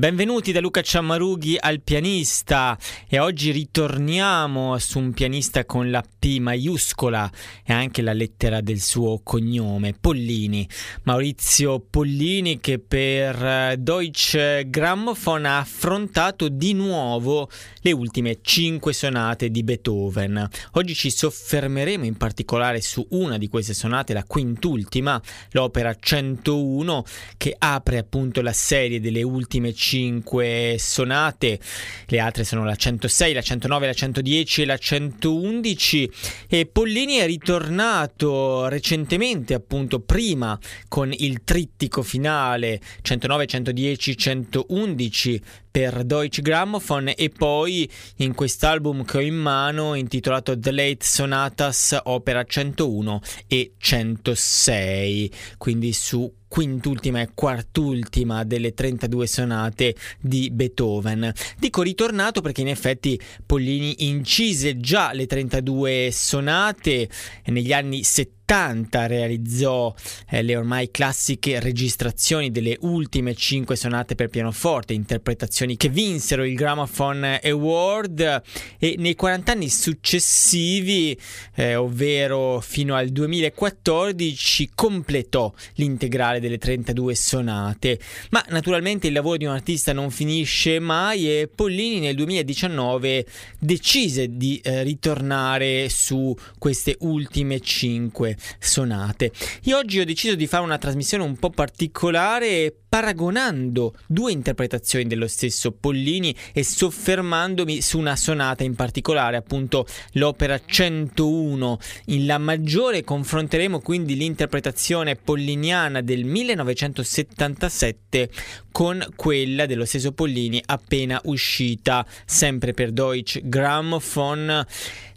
Benvenuti da Luca Ciammarughi al pianista. E oggi ritorniamo su un pianista con la P maiuscola e anche la lettera del suo cognome, Pollini. Maurizio Pollini che per eh, Deutsche Grammophon ha affrontato di nuovo le ultime cinque sonate di Beethoven. Oggi ci soffermeremo in particolare su una di queste sonate, la quintultima, l'opera 101 che apre appunto la serie delle ultime cinque 5 sonate, le altre sono la 106, la 109, la 110 e la 111 e Pollini è ritornato recentemente appunto prima con il trittico finale 109, 110, 111 per Deutsche Grammophon e poi in quest'album che ho in mano intitolato The Late Sonatas Opera 101 e 106 quindi su quintultima e quartultima delle 32 sonate di Beethoven. Dico ritornato perché in effetti Pollini incise già le 32 sonate negli anni 70 70 realizzò eh, le ormai classiche registrazioni delle ultime 5 sonate per pianoforte, interpretazioni che vinsero il Gramophone Award e nei 40 anni successivi, eh, ovvero fino al 2014, completò l'integrale delle 32 sonate. Ma naturalmente il lavoro di un artista non finisce mai e Pollini nel 2019 decise di eh, ritornare su queste ultime 5 sonate. Io oggi ho deciso di fare una trasmissione un po' particolare paragonando due interpretazioni dello stesso Pollini e soffermandomi su una sonata in particolare, appunto l'opera 101 in La maggiore. Confronteremo quindi l'interpretazione polliniana del 1977 con quella dello stesso Pollini appena uscita sempre per Deutsche Grammophon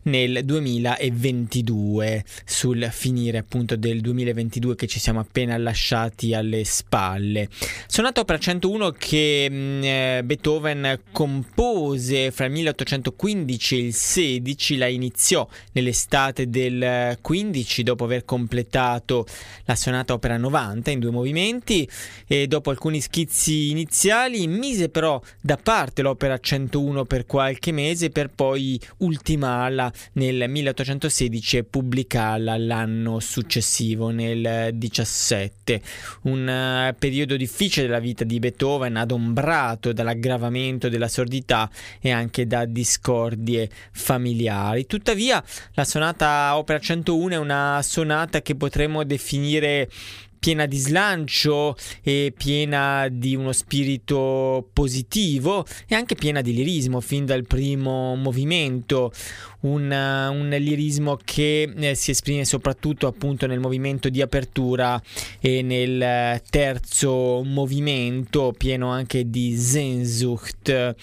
nel 2022 sul finire appunto del 2022 che ci siamo appena lasciati alle spalle sonata opera 101 che mm, eh, Beethoven compose fra il 1815 e il 16 la iniziò nell'estate del 15 dopo aver completato la sonata opera 90 in due movimenti e dopo alcuni schizzi iniziali mise però da parte l'opera 101 per qualche mese per poi ultimarla nel 1816 e pubblicarla l'anno successivo, nel 17. Un uh, periodo difficile della vita di Beethoven, adombrato dall'aggravamento della sordità e anche da discordie familiari. Tuttavia, la sonata Opera 101 è una sonata che potremmo definire piena di slancio e piena di uno spirito positivo e anche piena di lirismo fin dal primo movimento un, un lirismo che eh, si esprime soprattutto appunto nel movimento di apertura e nel terzo movimento pieno anche di Sehnsucht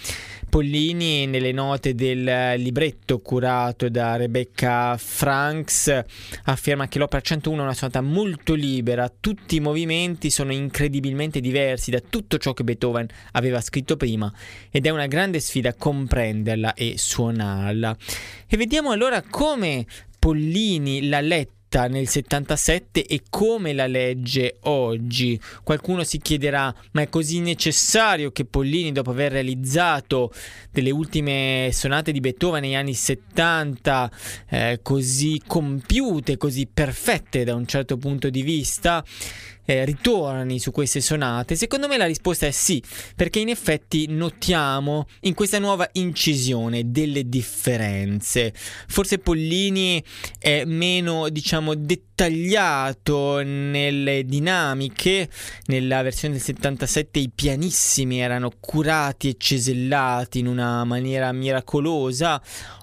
Pollini nelle note del libretto curato da Rebecca Franks afferma che l'opera 101 è una sonata molto libera, tutti i movimenti sono incredibilmente diversi da tutto ciò che Beethoven aveva scritto prima ed è una grande sfida comprenderla e suonarla. E vediamo allora come Pollini l'ha letta nel 77 e come la legge oggi. Qualcuno si chiederà, ma è così necessario che Pollini, dopo aver realizzato delle ultime sonate di Beethoven negli anni 70, eh, così compiute, così perfette da un certo punto di vista, eh, ritorni su queste sonate? Secondo me la risposta è sì, perché in effetti notiamo in questa nuova incisione delle differenze. Forse Pollini è meno, diciamo, dettagliato nelle dinamiche. Nella versione del 77 i pianissimi erano curati e cesellati in una maniera miracolosa.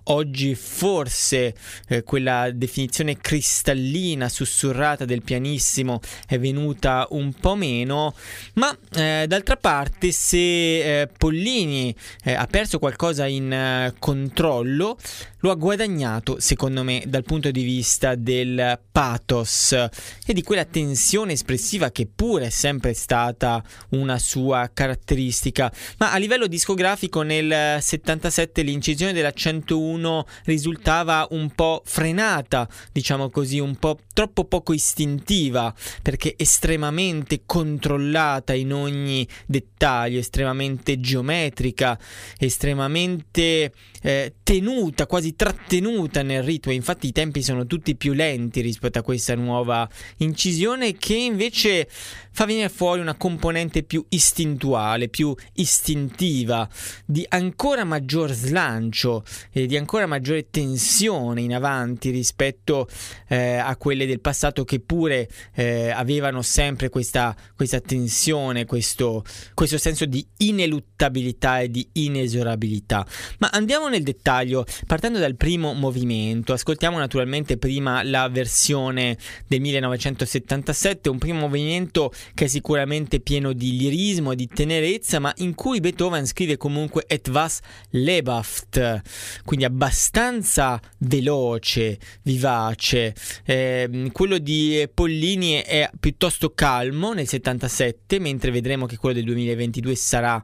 Oggi forse eh, quella definizione cristallina, sussurrata del pianissimo è venuta un po' meno, ma eh, d'altra parte se eh, Pollini eh, ha perso qualcosa in eh, controllo, lo ha guadagnato secondo me dal punto di vista del pathos e di quella tensione espressiva che pure è sempre stata una sua caratteristica, ma a livello discografico nel 77 l'incisione della 101 1 risultava un po' frenata, diciamo così, un po' troppo poco istintiva, perché estremamente controllata in ogni dettaglio, estremamente geometrica, estremamente eh, tenuta, quasi trattenuta nel ritmo. Infatti i tempi sono tutti più lenti rispetto a questa nuova incisione che invece fa venire fuori una componente più istintuale, più istintiva, di ancora maggior slancio e di ancora maggiore tensione in avanti rispetto eh, a quelle del passato che pure eh, avevano sempre questa, questa tensione, questo, questo senso di ineluttabilità e di inesorabilità. Ma andiamo nel dettaglio, partendo dal primo movimento, ascoltiamo naturalmente prima la versione del 1977, un primo movimento che è sicuramente pieno di lirismo, di tenerezza, ma in cui Beethoven scrive comunque et was lebhaft, quindi abbastanza veloce, vivace. Eh, quello di Pollini è piuttosto calmo nel 77, mentre vedremo che quello del 2022 sarà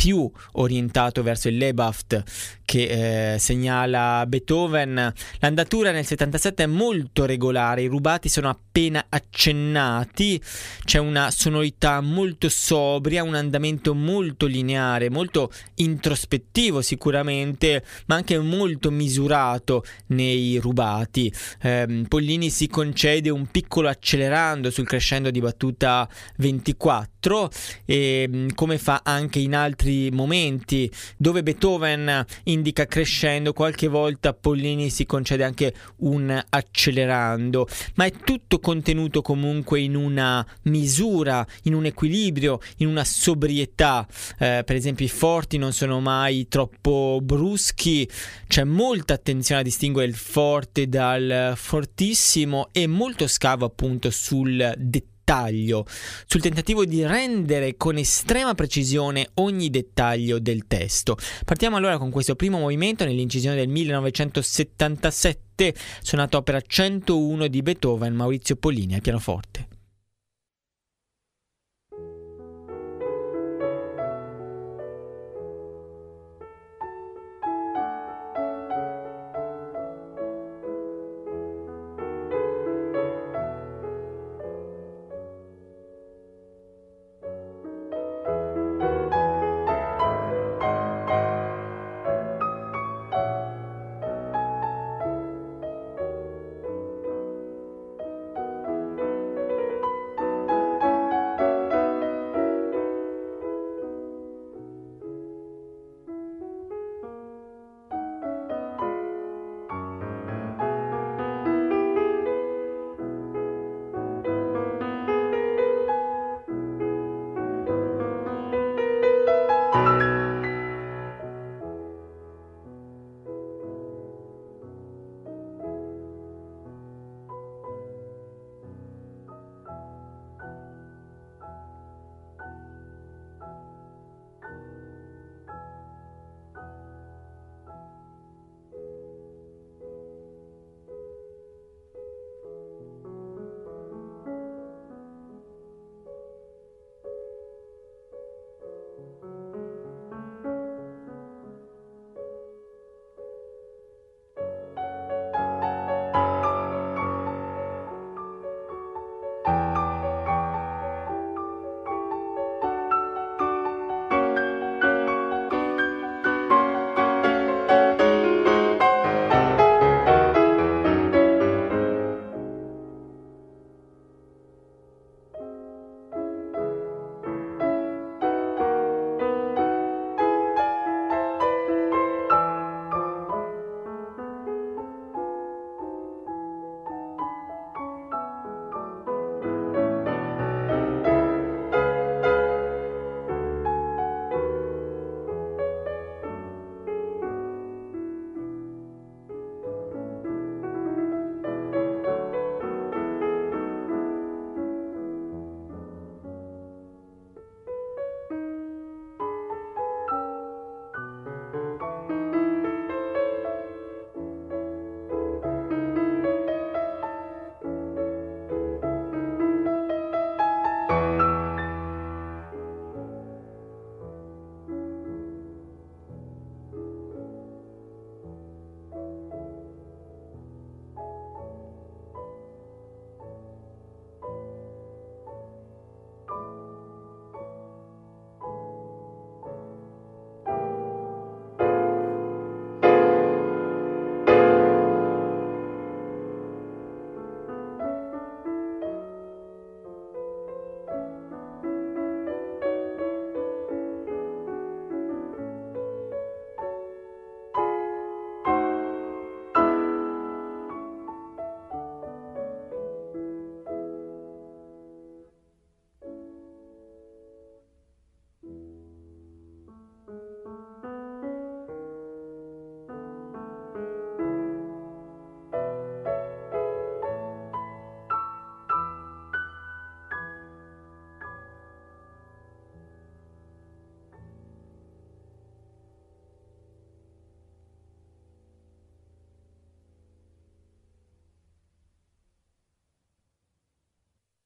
più orientato verso il Lebaft che eh, segnala Beethoven. L'andatura nel 77 è molto regolare, i rubati sono appena accennati, c'è una sonorità molto sobria, un andamento molto lineare, molto introspettivo sicuramente, ma anche molto misurato nei rubati. Eh, Pollini si concede un piccolo accelerando sul crescendo di battuta 24 e come fa anche in altri momenti dove Beethoven indica crescendo, qualche volta Pollini si concede anche un accelerando, ma è tutto contenuto comunque in una misura, in un equilibrio, in una sobrietà. Eh, per esempio i forti non sono mai troppo bruschi, c'è molta attenzione a distinguere il forte dal fortissimo e molto scavo appunto sul dettaglio sul tentativo di rendere con estrema precisione ogni dettaglio del testo. Partiamo allora con questo primo movimento nell'incisione del 1977, sonata opera 101 di Beethoven, Maurizio Pollini al pianoforte.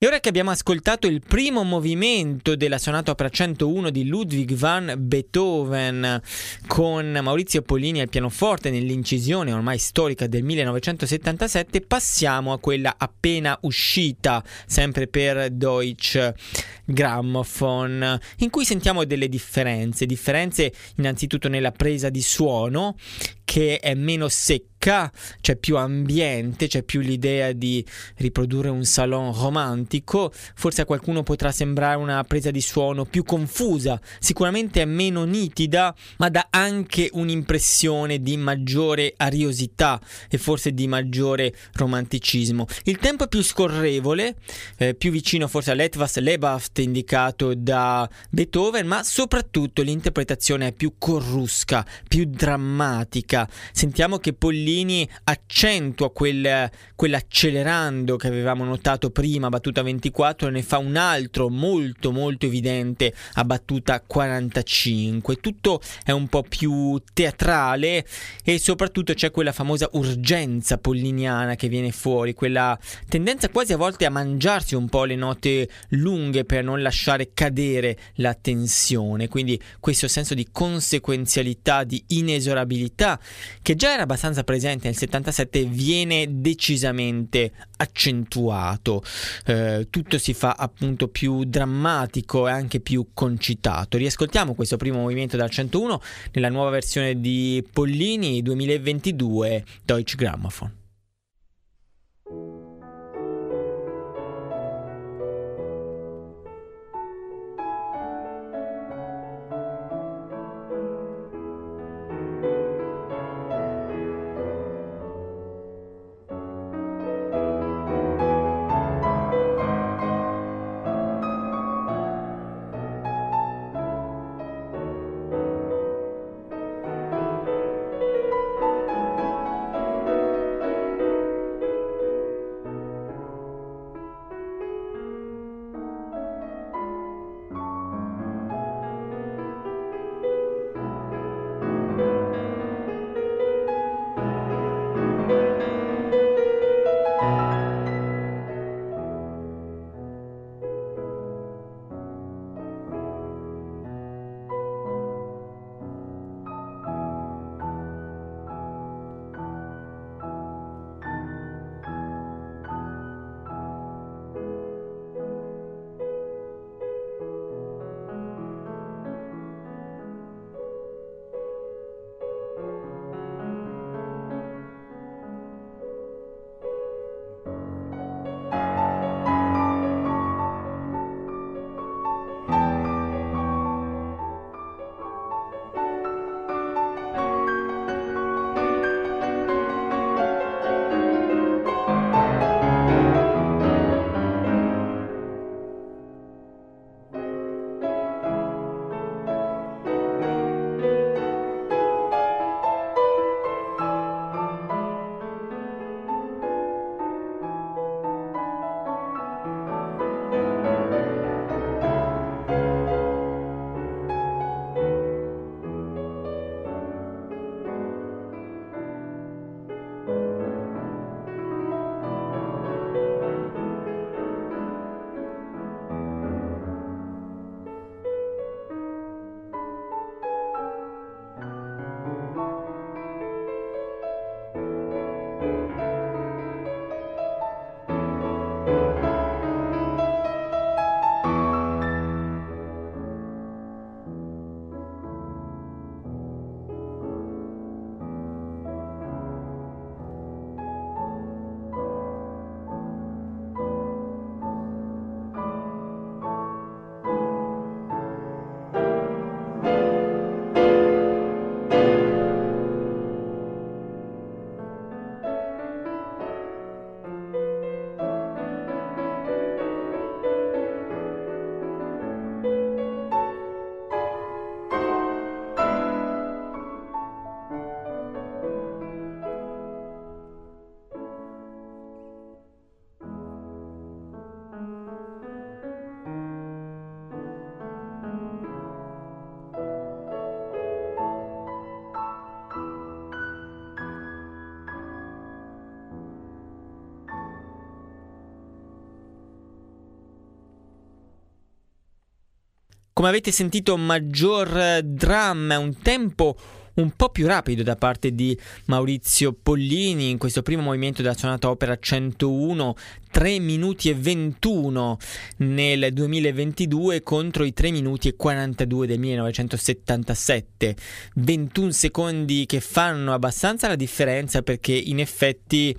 E ora che abbiamo ascoltato il primo movimento della sonata opera 101 di Ludwig van Beethoven con Maurizio Pollini al pianoforte nell'incisione ormai storica del 1977, passiamo a quella appena uscita, sempre per Deutsche Grammophon, in cui sentiamo delle differenze, differenze innanzitutto nella presa di suono che è meno secca c'è più ambiente, c'è più l'idea di riprodurre un salon romantico, forse a qualcuno potrà sembrare una presa di suono più confusa, sicuramente è meno nitida, ma dà anche un'impressione di maggiore ariosità e forse di maggiore romanticismo. Il tempo è più scorrevole, eh, più vicino forse all'Etwas Lebaft indicato da Beethoven, ma soprattutto l'interpretazione è più corrusca, più drammatica. Sentiamo che Pollini accentua quel, quell'accelerando che avevamo notato prima battuta 24 e ne fa un altro molto molto evidente a battuta 45 tutto è un po' più teatrale e soprattutto c'è quella famosa urgenza polliniana che viene fuori quella tendenza quasi a volte a mangiarsi un po' le note lunghe per non lasciare cadere la tensione. Quindi questo senso di conseguenzialità di inesorabilità che già era abbastanza presente nel 77 viene decisamente accentuato, eh, tutto si fa appunto più drammatico e anche più concitato. Riascoltiamo questo primo movimento dal 101 nella nuova versione di Pollini 2022 Deutsche Grammophon. Come avete sentito, maggior drum, un tempo un po' più rapido da parte di Maurizio Pollini. In questo primo movimento della sonata opera 101 3 minuti e 21 nel 2022 contro i 3 minuti e 42 del 1977 21 secondi che fanno abbastanza la differenza perché in effetti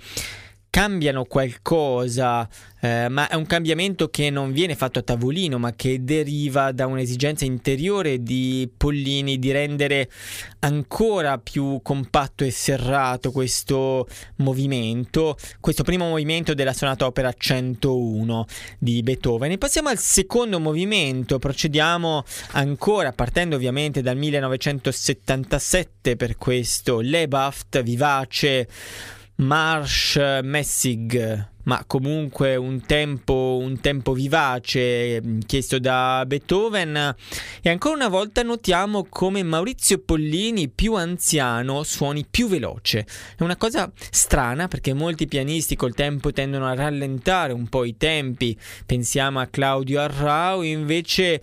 cambiano qualcosa, eh, ma è un cambiamento che non viene fatto a tavolino, ma che deriva da un'esigenza interiore di Pollini di rendere ancora più compatto e serrato questo movimento, questo primo movimento della sonata opera 101 di Beethoven. E passiamo al secondo movimento, procediamo ancora partendo ovviamente dal 1977 per questo Lebaft vivace Marsh Messig, ma comunque un tempo, un tempo vivace mm, chiesto da Beethoven. E ancora una volta notiamo come Maurizio Pollini, più anziano, suoni più veloce. È una cosa strana perché molti pianisti col tempo tendono a rallentare un po' i tempi. Pensiamo a Claudio Arrau, invece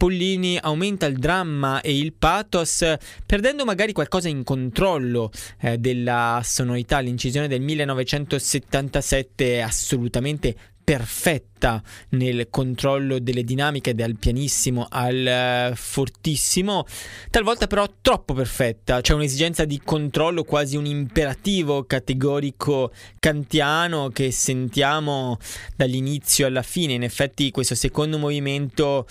Pollini aumenta il dramma e il pathos, perdendo magari qualcosa in controllo eh, della sonorità. L'incisione del 1977 è assolutamente perfetta nel controllo delle dinamiche dal pianissimo al uh, fortissimo, talvolta però troppo perfetta, c'è un'esigenza di controllo, quasi un imperativo categorico kantiano che sentiamo dall'inizio alla fine. In effetti questo secondo movimento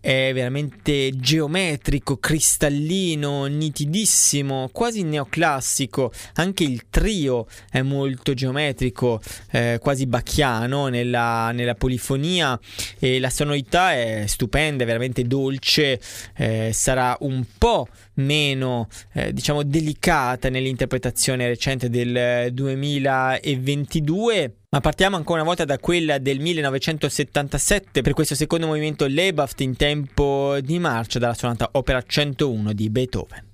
è veramente geometrico, cristallino, nitidissimo, quasi neoclassico. Anche il trio è molto geometrico, eh, quasi bacchiano nella, nella, polifonia e la sonorità è stupenda, è veramente dolce, eh, sarà un po' meno eh, diciamo delicata nell'interpretazione recente del 2022 ma partiamo ancora una volta da quella del 1977 per questo secondo movimento Lebaft in tempo di marcia dalla sonata opera 101 di Beethoven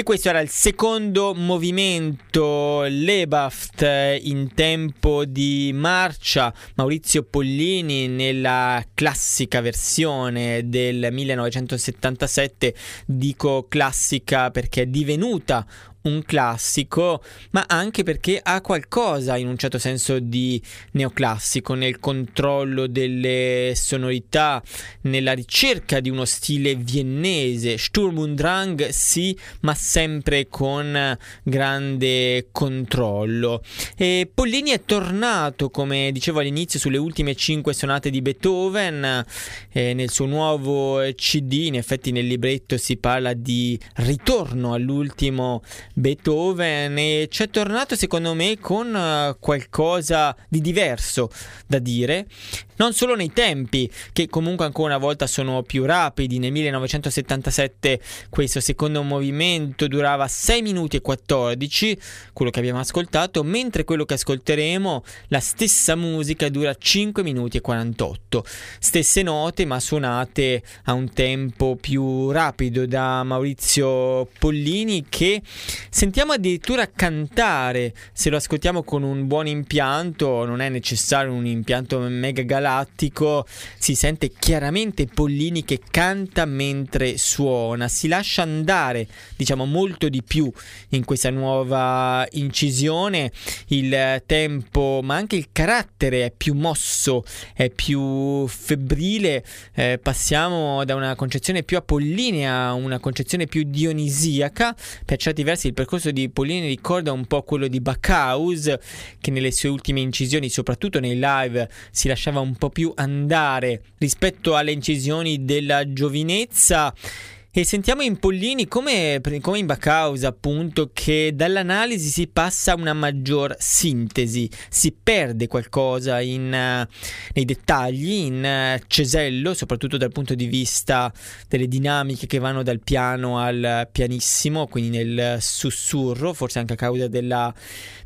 E questo era il secondo movimento Lebaft in tempo di marcia. Maurizio Pollini nella classica versione del 1977. Dico classica perché è divenuta un classico, ma anche perché ha qualcosa in un certo senso di neoclassico nel controllo delle sonorità, nella ricerca di uno stile viennese. Sturm und Drang sì, ma sempre con grande controllo. E Pollini è tornato, come dicevo all'inizio, sulle ultime cinque sonate di Beethoven, eh, nel suo nuovo CD, in effetti nel libretto si parla di ritorno all'ultimo Beethoven e ci è tornato secondo me con uh, qualcosa di diverso da dire, non solo nei tempi, che comunque ancora una volta sono più rapidi, nel 1977 questo secondo movimento durava 6 minuti e 14, quello che abbiamo ascoltato, mentre quello che ascolteremo, la stessa musica dura 5 minuti e 48, stesse note ma suonate a un tempo più rapido da Maurizio Pollini che Sentiamo addirittura cantare, se lo ascoltiamo con un buon impianto, non è necessario un impianto mega galattico, si sente chiaramente Pollini che canta mentre suona, si lascia andare, diciamo molto di più in questa nuova incisione, il tempo ma anche il carattere è più mosso, è più febbrile, eh, passiamo da una concezione più apollinea a una concezione più dionisiaca, per certi versi il percorso di Pollini ricorda un po' quello di Backhouse, che nelle sue ultime incisioni, soprattutto nei live, si lasciava un po' più andare rispetto alle incisioni della giovinezza. E sentiamo in Pollini come, come, in Backhouse appunto che dall'analisi si passa a una maggior sintesi, si perde qualcosa in, uh, nei dettagli, in uh, cesello, soprattutto dal punto di vista delle dinamiche che vanno dal piano al pianissimo, quindi nel sussurro, forse anche a causa della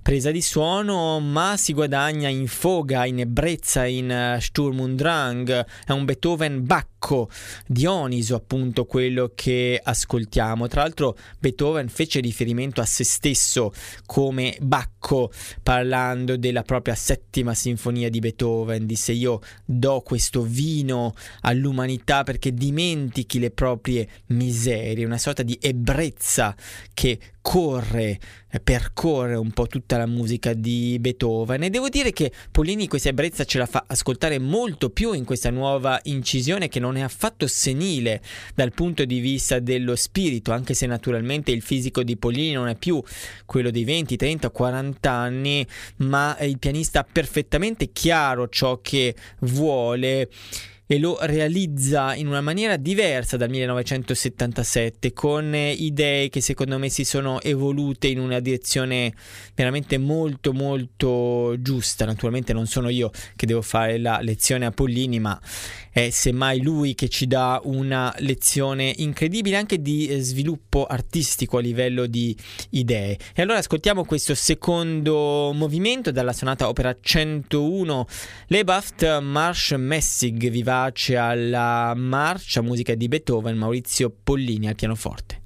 presa di suono, ma si guadagna in foga, in ebbrezza, in uh, Sturm und Drang, è un Beethoven Bacco, Dioniso appunto quello che ascoltiamo. Tra l'altro Beethoven fece riferimento a se stesso come Bacco parlando della propria settima sinfonia di Beethoven, disse io do questo vino all'umanità perché dimentichi le proprie miserie, una sorta di ebbrezza che corre, eh, percorre un po' tutta la musica di Beethoven. E devo dire che Pollini questa ebbrezza ce la fa ascoltare molto più in questa nuova incisione che non è affatto senile dal punto di vista dello spirito, anche se naturalmente il fisico di Pollini non è più quello dei 20, 30, 40 anni, ma il pianista ha perfettamente chiaro ciò che vuole e lo realizza in una maniera diversa dal 1977 con idee che secondo me si sono evolute in una direzione veramente molto molto giusta naturalmente non sono io che devo fare la lezione a Pollini ma è semmai lui che ci dà una lezione incredibile anche di sviluppo artistico a livello di idee. E allora ascoltiamo questo secondo movimento dalla sonata opera 101 Lebaft Marsch Messig vivace alla marcia musica di Beethoven Maurizio Pollini al pianoforte.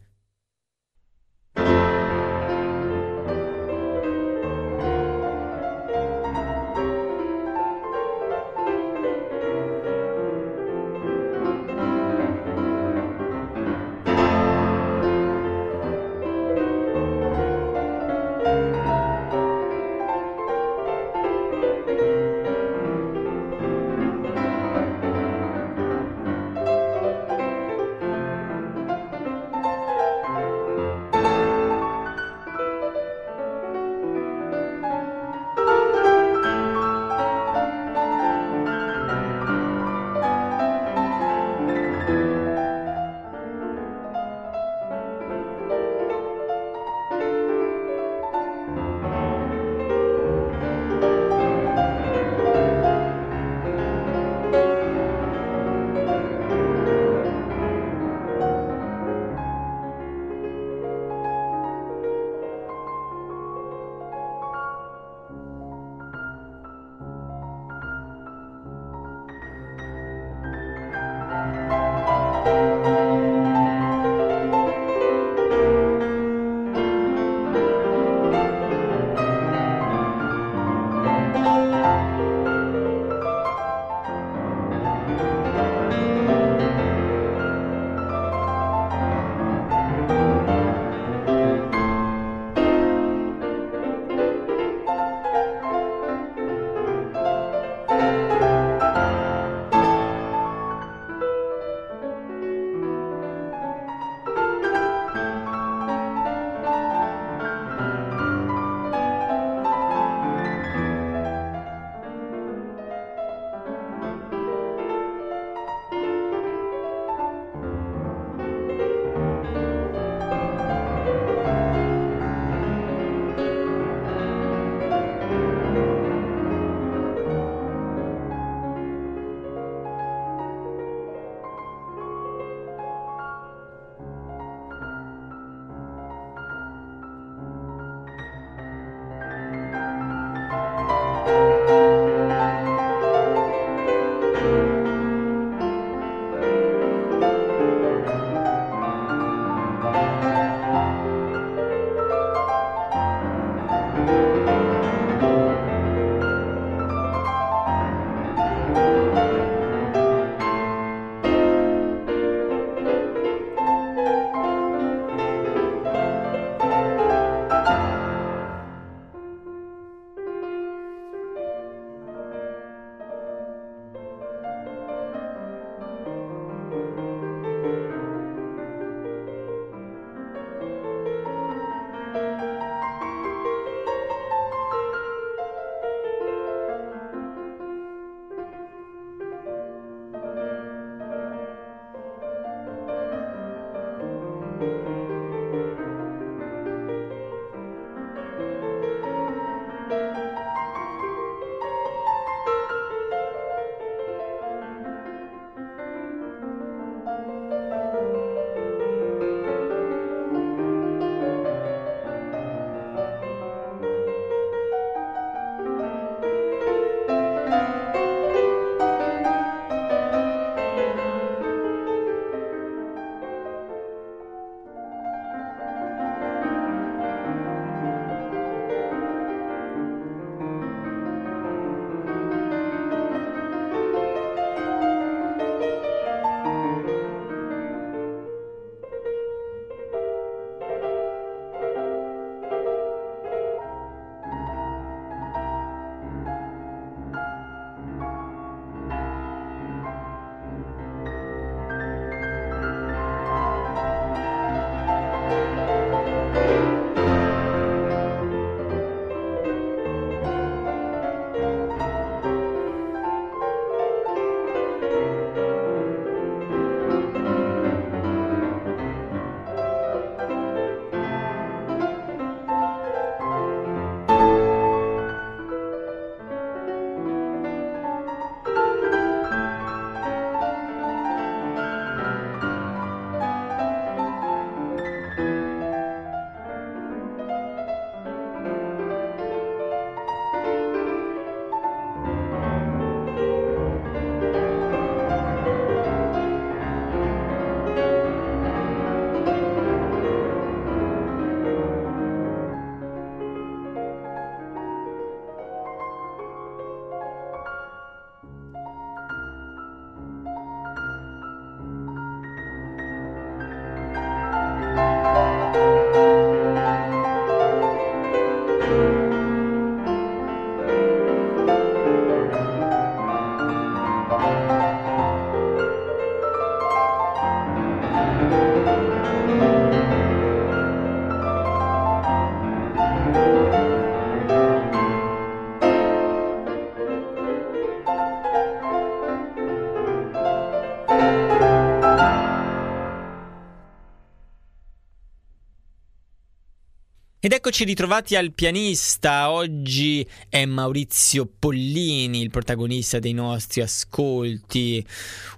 Ed eccoci ritrovati al pianista, oggi è Maurizio Pollini, il protagonista dei nostri ascolti,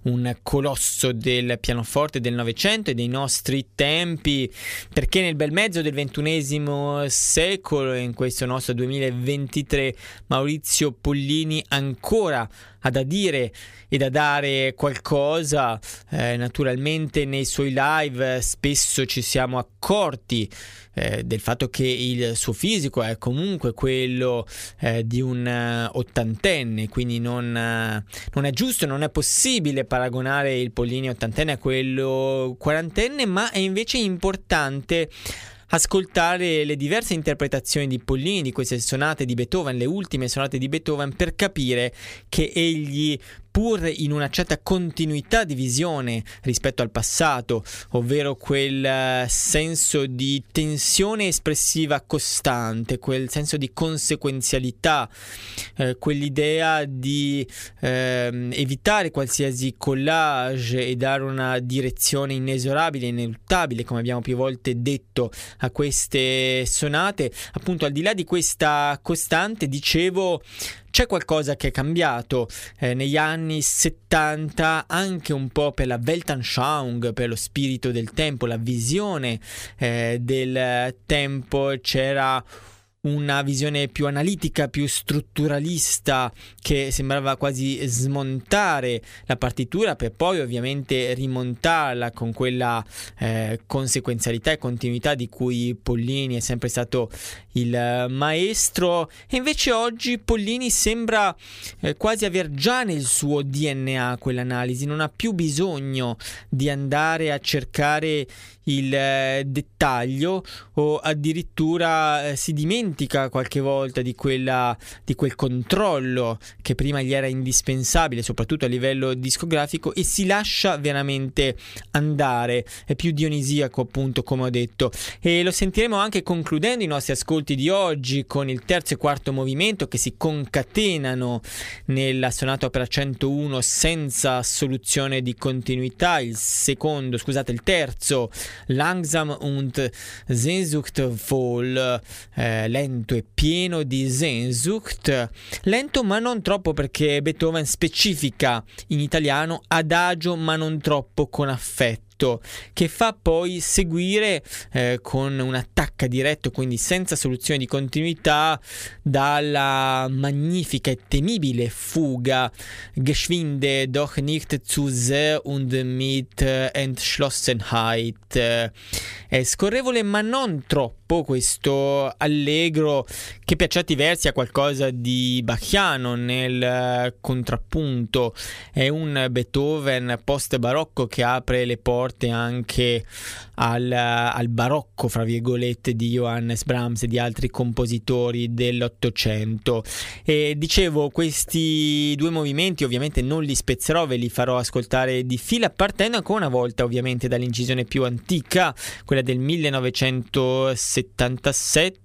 un colosso del pianoforte del Novecento e dei nostri tempi, perché nel bel mezzo del ventunesimo secolo, in questo nostro 2023, Maurizio Pollini ancora ha da dire e da dare qualcosa. Eh, naturalmente nei suoi live spesso ci siamo accorti eh, del fatto che il suo fisico è comunque quello eh, di un uh, ottantenne, quindi non, uh, non, è giusto, non è possibile paragonare il Pollini ottantenne a quello quarantenne, ma è invece importante ascoltare le diverse interpretazioni di Pollini di queste sonate di Beethoven, le ultime sonate di Beethoven, per capire che egli pur in una certa continuità di visione rispetto al passato, ovvero quel eh, senso di tensione espressiva costante, quel senso di conseguenzialità, eh, quell'idea di eh, evitare qualsiasi collage e dare una direzione inesorabile, ineluttabile, come abbiamo più volte detto a queste sonate, appunto al di là di questa costante, dicevo, c'è qualcosa che è cambiato eh, negli anni 70 anche un po' per la Weltanschauung, per lo spirito del tempo, la visione eh, del tempo, c'era una visione più analitica, più strutturalista che sembrava quasi smontare la partitura per poi ovviamente rimontarla con quella eh, conseguenzialità e continuità di cui Pollini è sempre stato il maestro. E invece oggi Pollini sembra eh, quasi aver già nel suo DNA quell'analisi, non ha più bisogno di andare a cercare il eh, dettaglio o addirittura eh, si dimentica qualche volta di, quella, di quel controllo che prima gli era indispensabile, soprattutto a livello discografico, e si lascia veramente andare. È più dionisiaco, appunto, come ho detto. E lo sentiremo anche concludendo i nostri ascolti di oggi con il terzo e quarto movimento che si concatenano nella sonata opera 101 senza soluzione di continuità. Il secondo, scusate, il terzo langsam und sehnsuchtvoll, eh, lento e pieno di Sehnsucht, lento ma non troppo perché Beethoven specifica in italiano adagio ma non troppo con affetto che fa poi seguire eh, con un attacco diretto, quindi senza soluzione di continuità, dalla magnifica e temibile fuga Geschwinde doch nicht zu sehr und mit Entschlossenheit. È scorrevole ma non troppo questo allegro che per certi versi ha qualcosa di bachiano nel contrappunto. È un Beethoven post barocco che apre le porte anche al, al, barocco, fra virgolette, di Johannes Brahms e di altri compositori dell'Ottocento. E dicevo, questi due movimenti ovviamente non li spezzerò, ve li farò ascoltare di fila, partendo ancora una volta ovviamente dall'incisione più antica, quella del 1977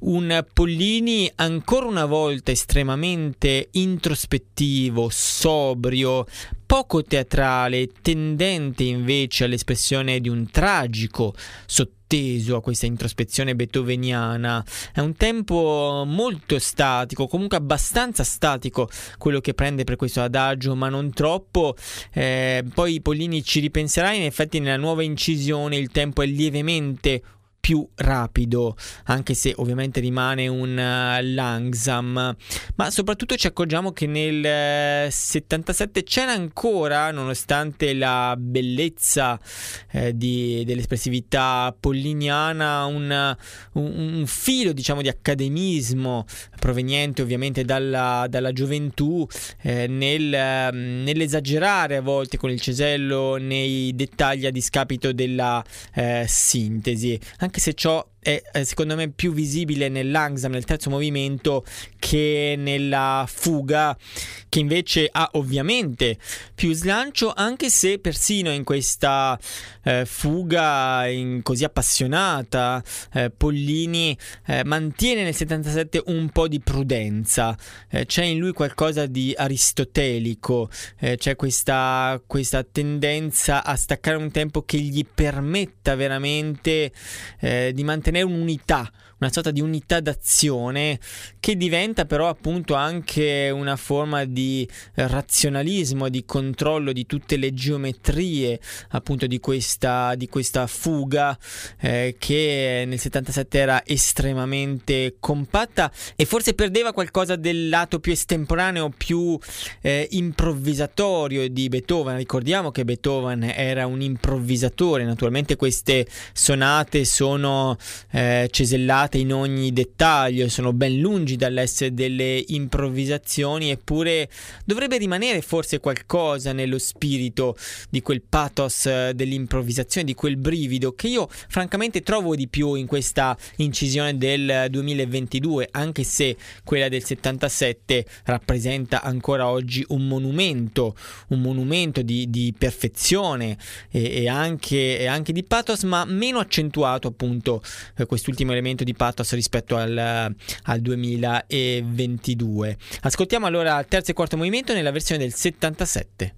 un Pollini ancora una volta estremamente introspettivo, sobrio, poco teatrale, tendente invece all'espressione di un tragico sotteso a questa introspezione beethoveniana. È un tempo molto statico, comunque abbastanza statico quello che prende per questo adagio, ma non troppo. Eh, poi Pollini ci ripenserà, in effetti nella nuova incisione il tempo è lievemente più rapido, anche se ovviamente rimane un uh, langsam, ma soprattutto ci accorgiamo che nel uh, 77 c'era ancora, nonostante la bellezza eh, di, dell'espressività polliniana, un, un, un, filo diciamo di accademismo proveniente ovviamente dalla, dalla gioventù eh, nel, uh, nell'esagerare a volte con il cesello nei dettagli a discapito della eh, sintesi. Anche se ciò è secondo me più visibile nell'Angsam, nel terzo movimento, che nella fuga, che invece ha ovviamente più slancio, anche se persino in questa eh, fuga in così appassionata, eh, Pollini eh, mantiene nel 77 un po' di prudenza, eh, c'è in lui qualcosa di aristotelico, eh, c'è questa, questa, tendenza a staccare un tempo che gli permetta veramente eh, di mantenere mantenere un'unità, una sorta di unità d'azione che diventa però appunto anche una forma di razionalismo, di controllo di tutte le geometrie appunto di questa, di questa fuga eh, che nel 77 era estremamente compatta e forse perdeva qualcosa del lato più estemporaneo, più eh, improvvisatorio di Beethoven. Ricordiamo che Beethoven era un improvvisatore, naturalmente queste sonate sono eh, cesellate in ogni dettaglio, sono ben lungi dall'essere delle improvvisazioni, eppure dovrebbe rimanere forse qualcosa nello spirito di quel pathos eh, dell'improvvisazione, di quel brivido che io francamente trovo di più in questa incisione del 2022, anche se quella del 77 rappresenta ancora oggi un monumento, un monumento di, di perfezione e, e, anche, e, anche, di pathos, ma meno accentuato appunto eh, quest'ultimo elemento di pathos rispetto al, al 2022. Ascoltiamo allora il terzo e quarto movimento nella versione del 77.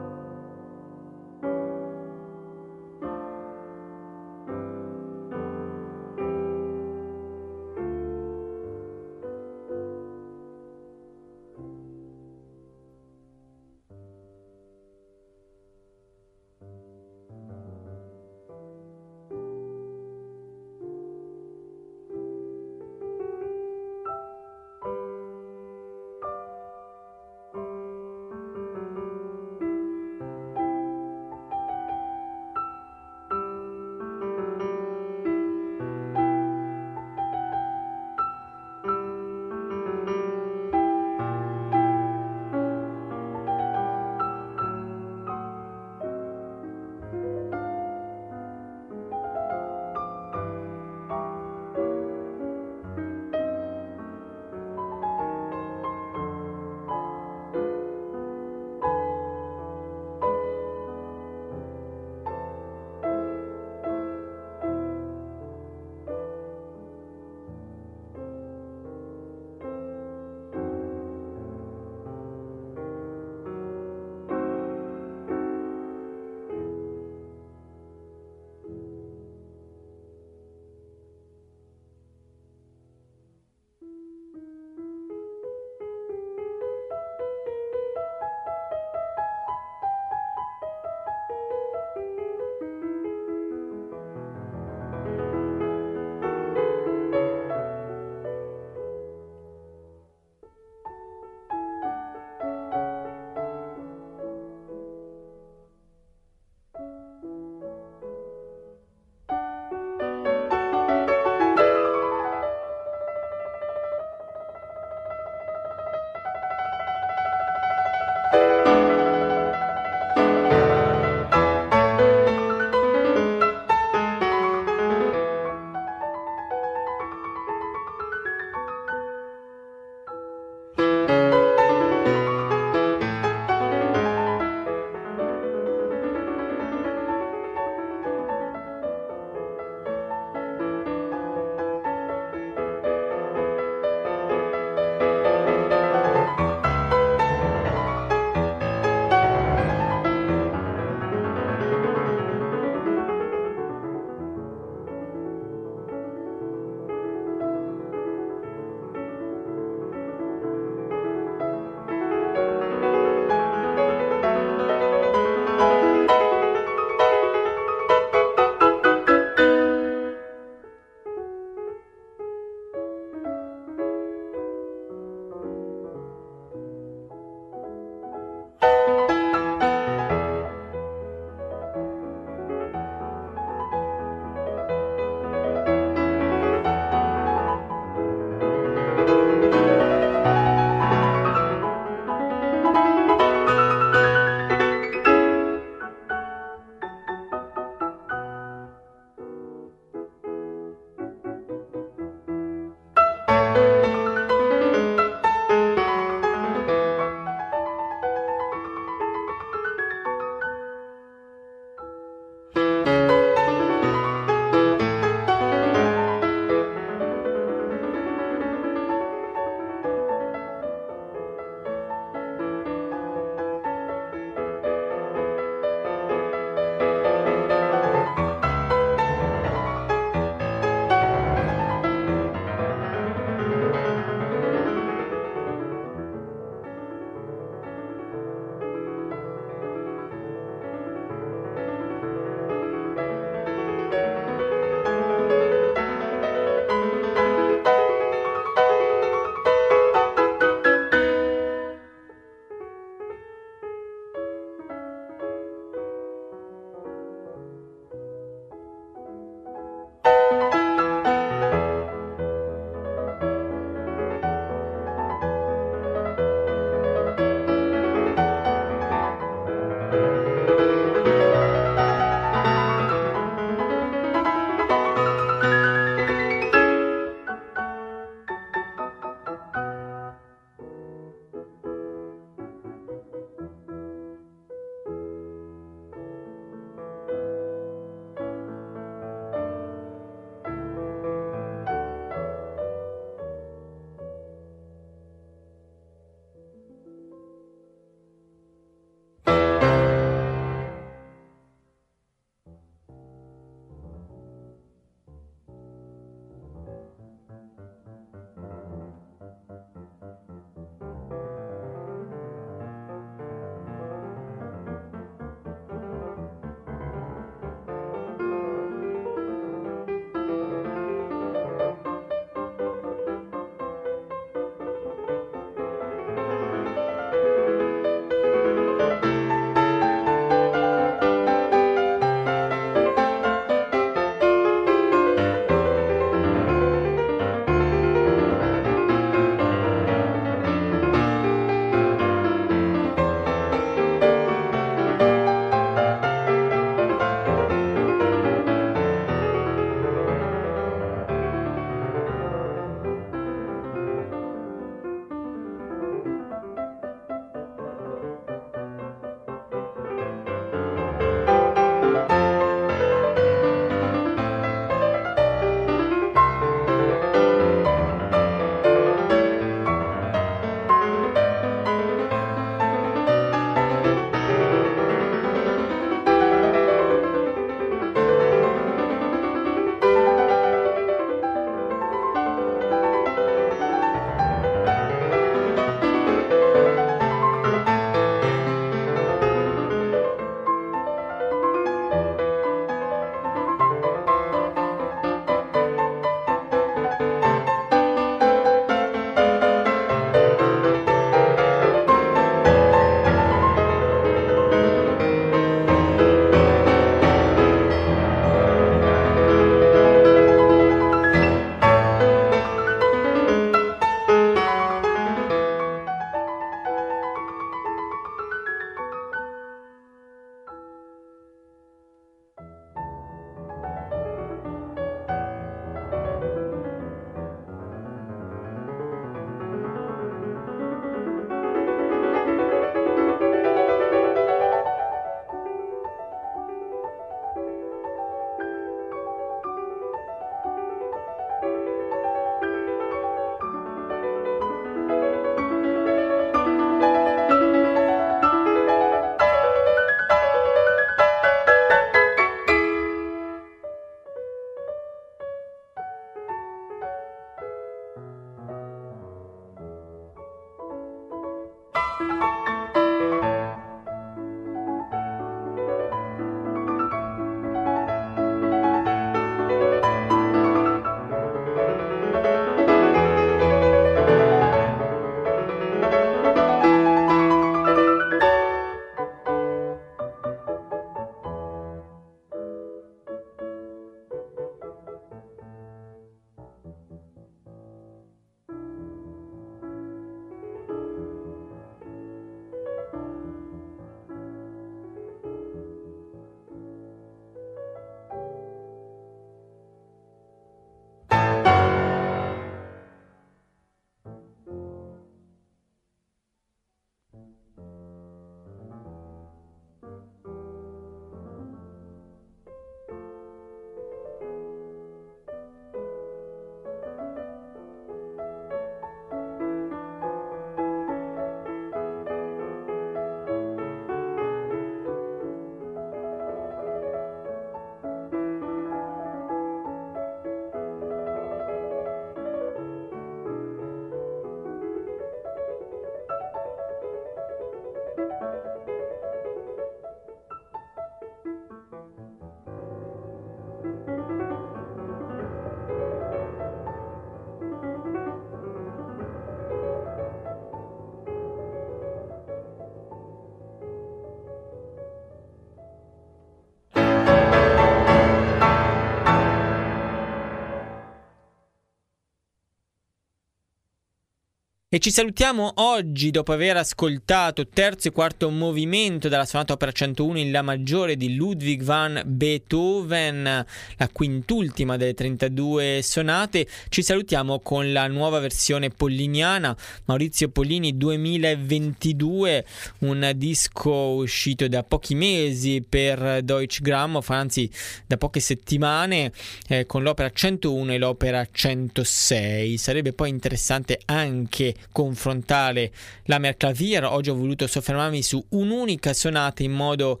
E ci salutiamo oggi dopo aver ascoltato terzo e quarto movimento della sonata opera 101 in La maggiore di Ludwig van Beethoven, la quintultima delle 32 sonate. Ci salutiamo con la nuova versione polliniana, Maurizio Pollini 2022, un disco uscito da pochi mesi per Deutsche Grammophon, anzi da poche settimane, eh, con l'opera 101 e l'opera 106. Sarebbe poi interessante anche confrontare la Merclavier. Oggi ho voluto soffermarmi su un'unica sonata in modo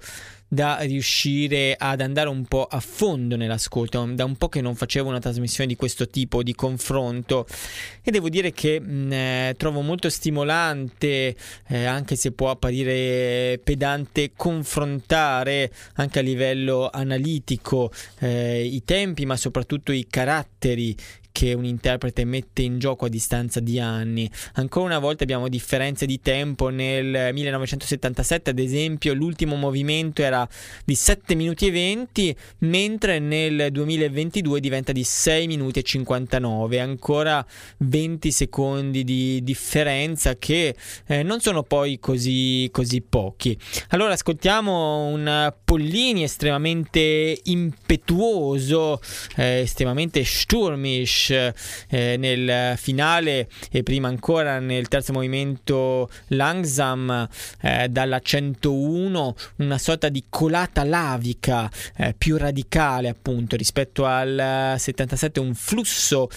da riuscire ad andare un po' a fondo nell'ascolto. Da un po' che non facevo una trasmissione di questo tipo di confronto e devo dire che mh, eh, trovo molto stimolante, eh, anche se può apparire pedante, confrontare anche a livello analitico eh, i tempi, ma soprattutto i caratteri che un interprete mette in gioco a distanza di anni. Ancora una volta abbiamo differenze di tempo. Nel 1977, ad esempio, l'ultimo movimento era di 7 minuti e 20, mentre nel 2022 diventa di 6 minuti e 59. Ancora 20 secondi di differenza che eh, non sono poi così, così pochi. Allora ascoltiamo un Pollini estremamente impetuoso, eh, estremamente sturmish eh, nel finale e prima ancora nel terzo movimento Langsam eh, dalla 101 una sorta di colata lavica eh, più radicale appunto rispetto al 77 un flusso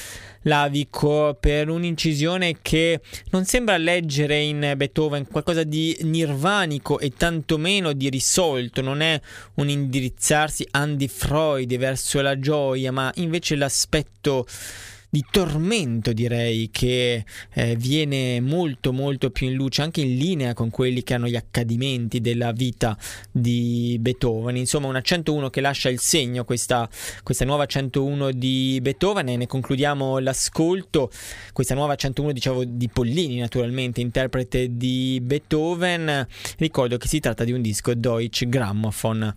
lavico per un'incisione che non sembra leggere in Beethoven qualcosa di nirvanico e tantomeno di risolto, non è un indirizzarsi Andy Freud verso la gioia, ma invece l'aspetto di tormento direi che eh, viene molto molto più in luce anche in linea con quelli che hanno gli accadimenti della vita di Beethoven. Insomma una 101 che lascia il segno questa, questa nuova 101 di Beethoven e ne concludiamo l'ascolto. Questa nuova 101 dicevo di Pollini naturalmente interprete di Beethoven. Ricordo che si tratta di un disco Deutsche Grammophon.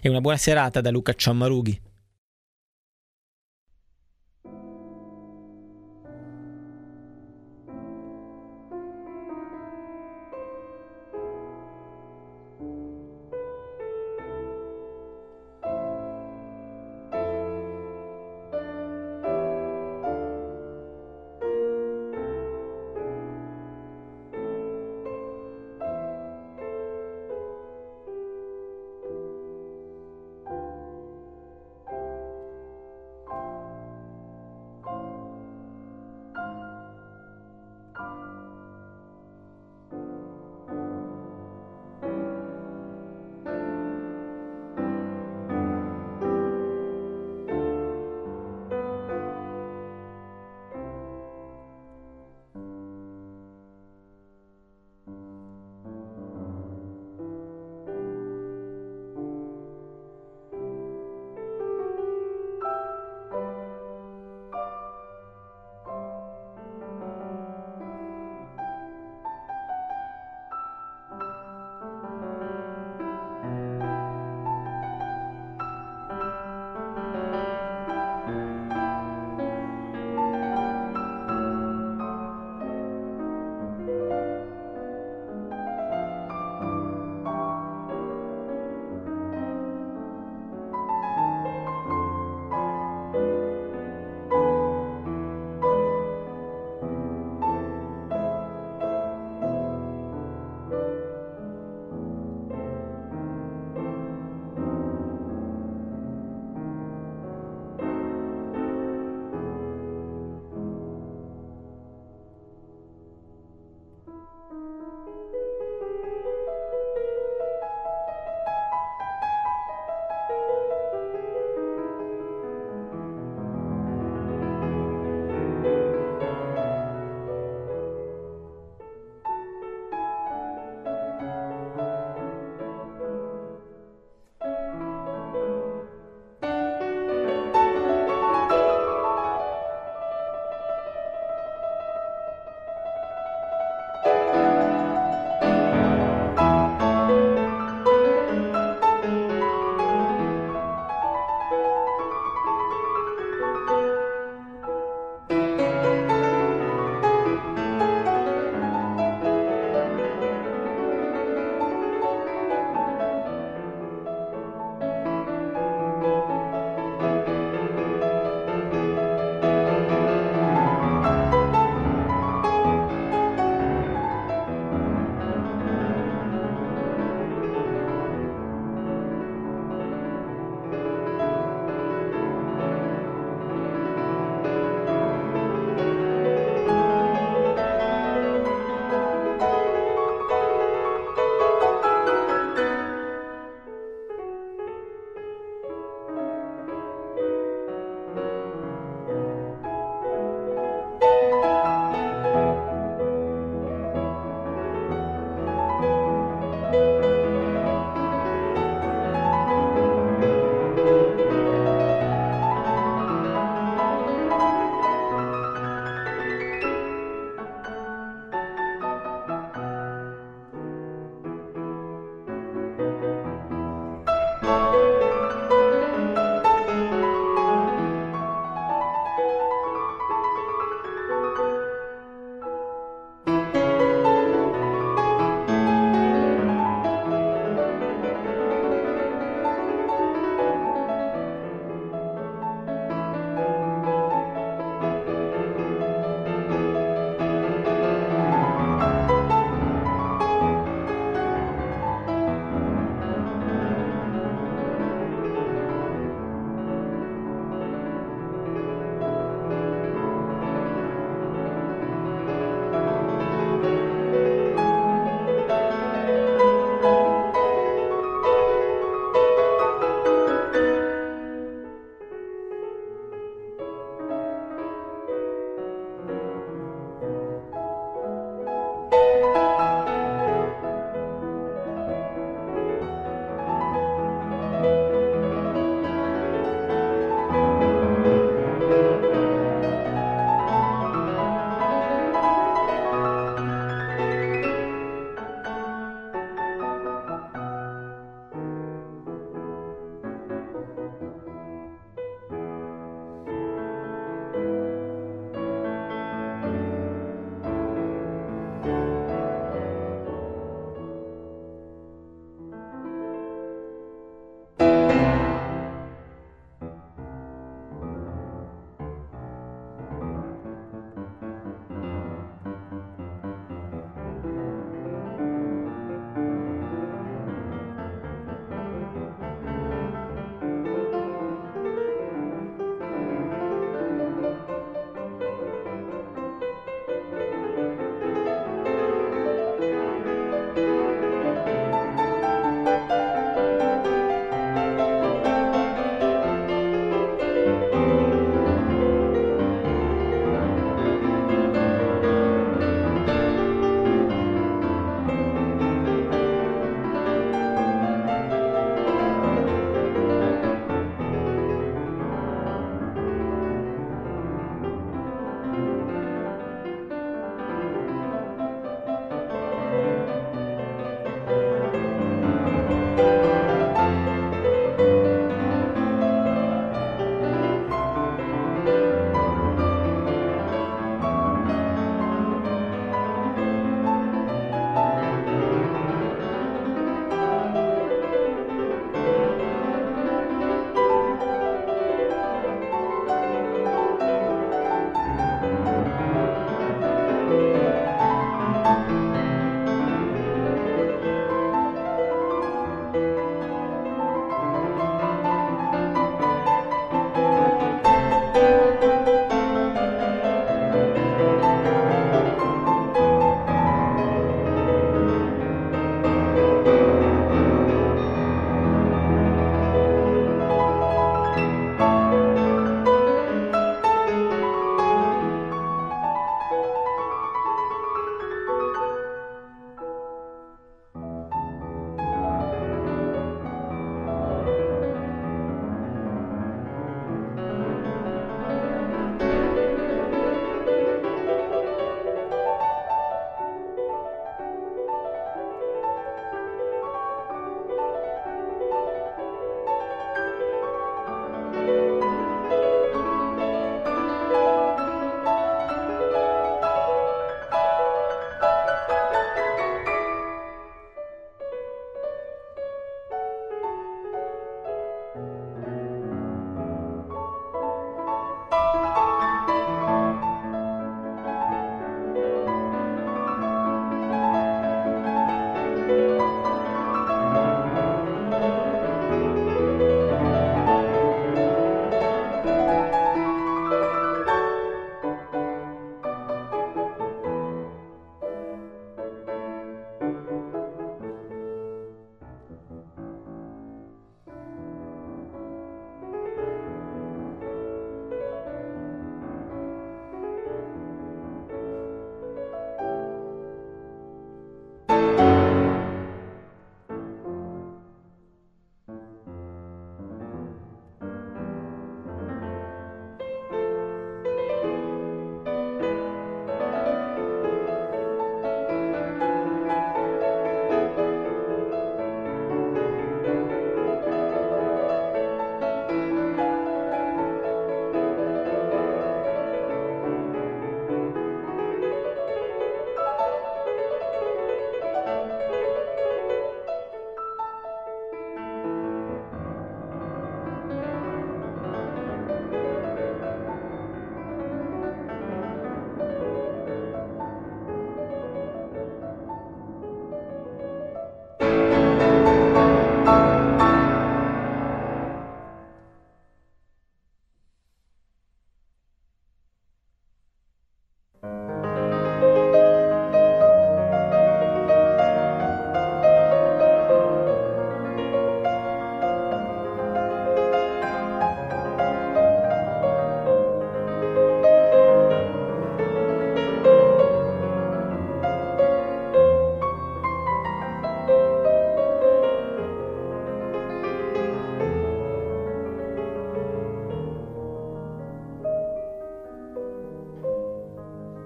E una buona serata da Luca Ciammarughi